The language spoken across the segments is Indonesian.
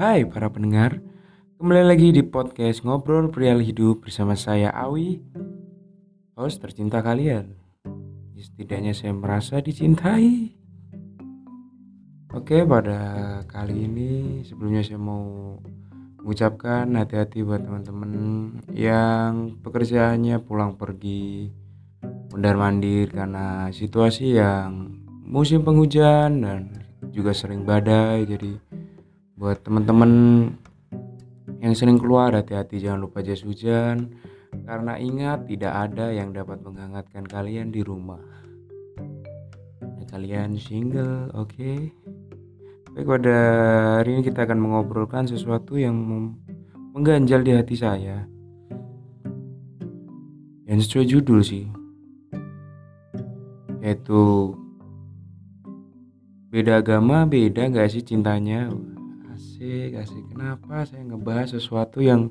Hai para pendengar, kembali lagi di podcast Ngobrol Pria Hidup bersama saya Awi, host tercinta kalian. Setidaknya saya merasa dicintai. Oke, pada kali ini sebelumnya saya mau mengucapkan hati-hati buat teman-teman yang pekerjaannya pulang pergi mundar mandir karena situasi yang musim penghujan dan juga sering badai jadi buat teman-teman yang sering keluar hati-hati jangan lupa jas hujan. Karena ingat tidak ada yang dapat menghangatkan kalian di rumah. Ya, kalian single oke. Okay? baik pada hari ini kita akan mengobrolkan sesuatu yang mengganjal di hati saya. Yang sesuai judul sih. Yaitu beda agama beda gak sih cintanya asik asik. Kenapa saya ngebahas sesuatu yang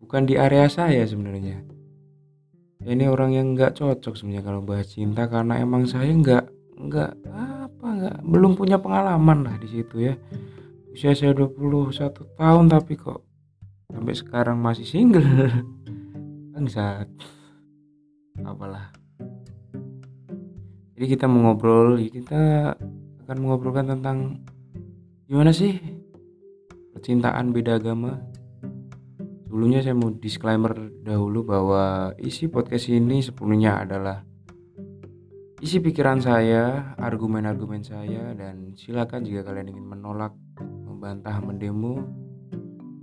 bukan di area saya sebenarnya? Ya, ini orang yang nggak cocok sebenarnya kalau bahas cinta karena emang saya nggak nggak apa nggak belum punya pengalaman lah di situ ya. Usia saya 21 tahun tapi kok sampai sekarang masih single. Bangsat. Apalah. Jadi kita mau ngobrol kita akan mengobrolkan tentang gimana sih percintaan beda agama. Sebelumnya saya mau disclaimer dahulu bahwa isi podcast ini sepenuhnya adalah isi pikiran saya, argumen-argumen saya dan silakan jika kalian ingin menolak, membantah, mendemo,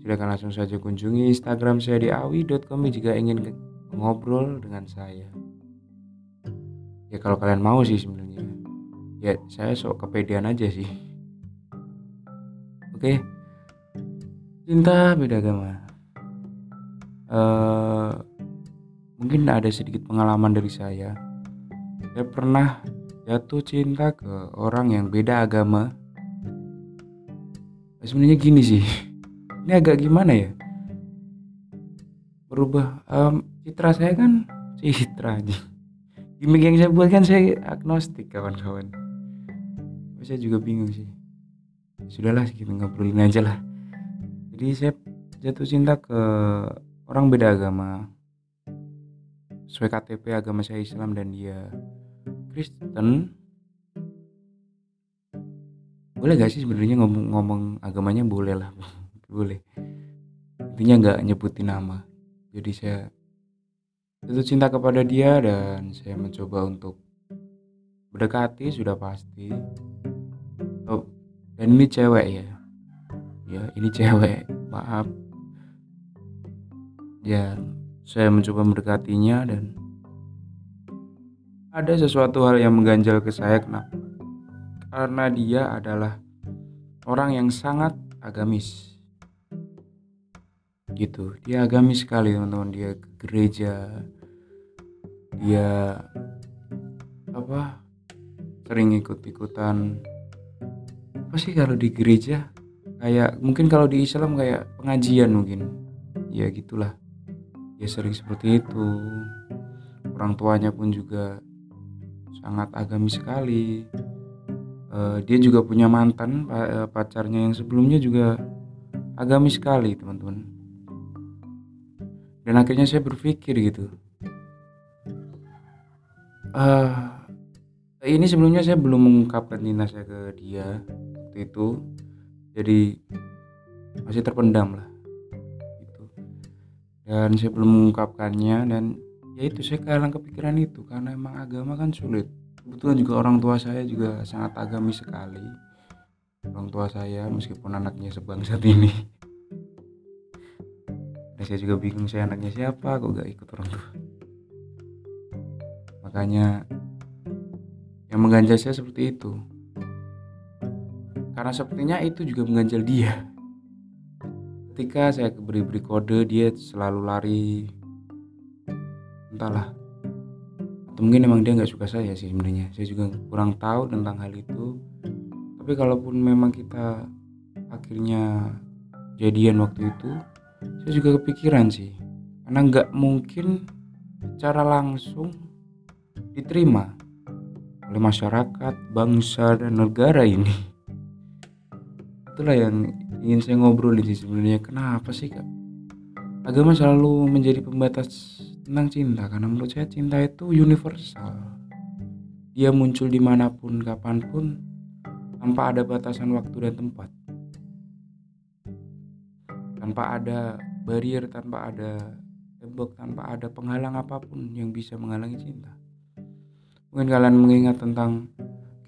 silakan langsung saja kunjungi Instagram saya di awi.com jika ingin ngobrol dengan saya. Ya kalau kalian mau sih sebenarnya. Ya saya sok kepedean aja sih. Oke. Okay cinta beda agama. Uh, mungkin ada sedikit pengalaman dari saya. Saya pernah jatuh cinta ke orang yang beda agama. Sebenarnya gini sih ini agak gimana ya? Berubah um, citra saya kan citra aja. Gimmick yang saya buat kan saya agnostik kawan-kawan. Saya juga bingung sih. Sudahlah kita ngobrolin aja lah jadi saya jatuh cinta ke orang beda agama. Sesuai KTP agama saya Islam dan dia Kristen. Boleh gak sih sebenarnya ngomong-ngomong agamanya? Boleh lah boleh. Intinya nggak nyebutin nama. Jadi saya jatuh cinta kepada dia dan saya mencoba untuk mendekati sudah pasti. Oh, dan ini cewek ya. Ya ini cewek maaf. Ya saya mencoba mendekatinya dan ada sesuatu hal yang mengganjal ke saya kenapa? Karena dia adalah orang yang sangat agamis. Gitu. Dia agamis sekali teman-teman. Dia ke gereja. Dia apa? Sering ikut-ikutan. Apa sih kalau di gereja kayak mungkin kalau di Islam kayak pengajian mungkin. Ya gitulah. Ya sering seperti itu. Orang tuanya pun juga sangat agamis sekali. Uh, dia juga punya mantan uh, pacarnya yang sebelumnya juga agamis sekali teman-teman. Dan akhirnya saya berpikir gitu. Uh, ini sebelumnya saya belum mengungkapkan cinta saya ke dia waktu itu jadi masih terpendam lah gitu. Dan saya belum mengungkapkannya dan ya itu saya kadang kepikiran itu karena emang agama kan sulit. Kebetulan juga orang tua saya juga sangat agamis sekali. Orang tua saya meskipun anaknya sebangsat ini. Dan saya juga bingung saya anaknya siapa? Kok gak ikut orang tua? Makanya yang mengganjal saya seperti itu karena sepertinya itu juga mengganjal dia. Ketika saya beri-beri kode, dia selalu lari. Entahlah. Atau mungkin emang dia nggak suka saya sih sebenarnya. Saya juga kurang tahu tentang hal itu. Tapi kalaupun memang kita akhirnya jadian waktu itu, saya juga kepikiran sih. Karena nggak mungkin secara langsung diterima oleh masyarakat, bangsa, dan negara ini itulah yang ingin saya ngobrolin sih sebenarnya. Kenapa sih kak? Agama selalu menjadi pembatas tentang cinta karena menurut saya cinta itu universal. Dia muncul di mana pun kapan pun tanpa ada batasan waktu dan tempat. Tanpa ada barrier tanpa ada tembok tanpa ada penghalang apa pun yang bisa menghalangi cinta. Mungkin kalian mengingat tentang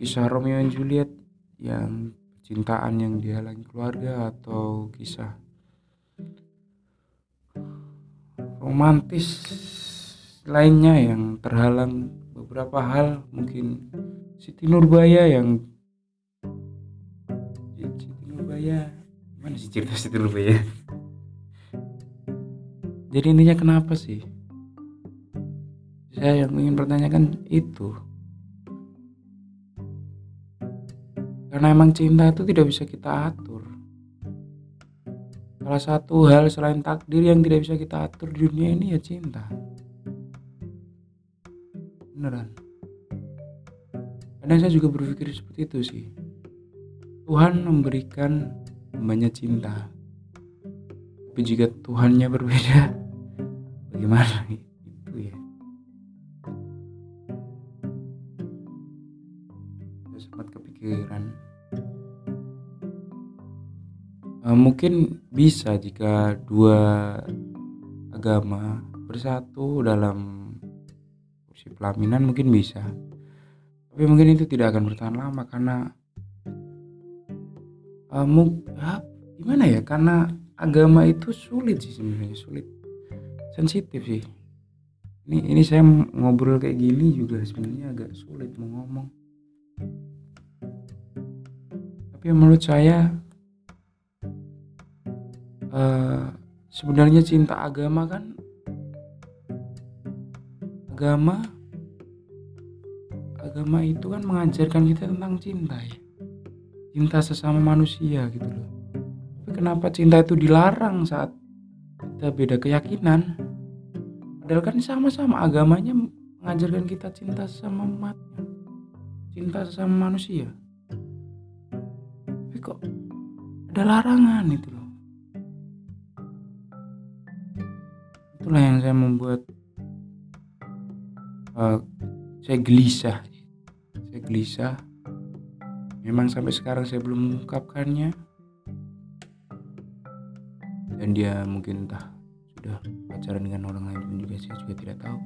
kisah Romeo dan Juliet yang cintaan yang dihalangi keluarga atau kisah romantis lainnya yang terhalang beberapa hal. Mungkin Siti Nurbaya yang Siti Nurbaya. Mana sih cerita Siti Nurbaya? Jadi intinya kenapa sih? Saya yang ingin pertanyakan itu karena emang cinta itu tidak bisa kita atur. Salah satu hal selain takdir yang tidak bisa kita atur di dunia ini ya cinta. Beneran. Kadang saya juga berpikir seperti itu sih. Tuhan memberikan banyak cinta. Tapi jika Tuhannya berbeda bagaimana itu ya? Saya sempat kepikiran mungkin bisa jika dua agama bersatu dalam kursi pelaminan mungkin bisa. Tapi mungkin itu tidak akan bertahan lama karena uh, gimana ya karena agama itu sulit sih sebenarnya sulit. Sensitif sih. Ini ini saya ngobrol kayak gini juga sebenarnya agak sulit mau ngomong. Tapi menurut saya uh, sebenarnya cinta agama kan agama agama itu kan mengajarkan kita tentang cinta ya. Cinta sesama manusia gitu loh. Tapi kenapa cinta itu dilarang saat kita beda keyakinan? Padahal kan sama-sama agamanya mengajarkan kita cinta sama umatnya cinta sama manusia. Tapi kok ada larangan itu itulah yang saya membuat uh, saya gelisah. Saya gelisah. Memang sampai sekarang saya belum mengungkapkannya. Dan dia mungkin entah sudah pacaran dengan orang lain pun juga saya juga tidak tahu.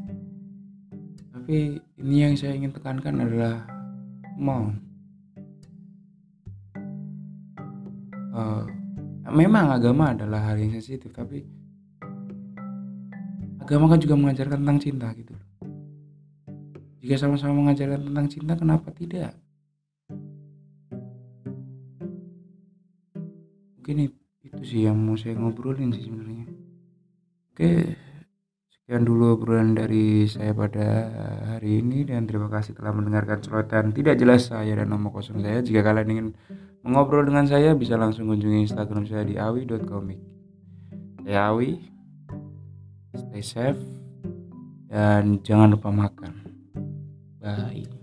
Tapi ini yang saya ingin tekankan adalah mau uh, memang agama adalah hal yang sensitif tapi agama kan juga mengajarkan tentang cinta gitu jika sama-sama mengajarkan tentang cinta kenapa tidak? Mungkin itu sih yang mau saya ngobrolin sih sebenarnya. Oke sekian dulu obrolan dari saya pada hari ini dan terima kasih telah mendengarkan celotehan tidak jelas saya dan nomor kosong saya. Jika kalian ingin mengobrol dengan saya bisa langsung kunjungi instagram saya di awi.comic saya awi stay safe dan jangan lupa makan. Bye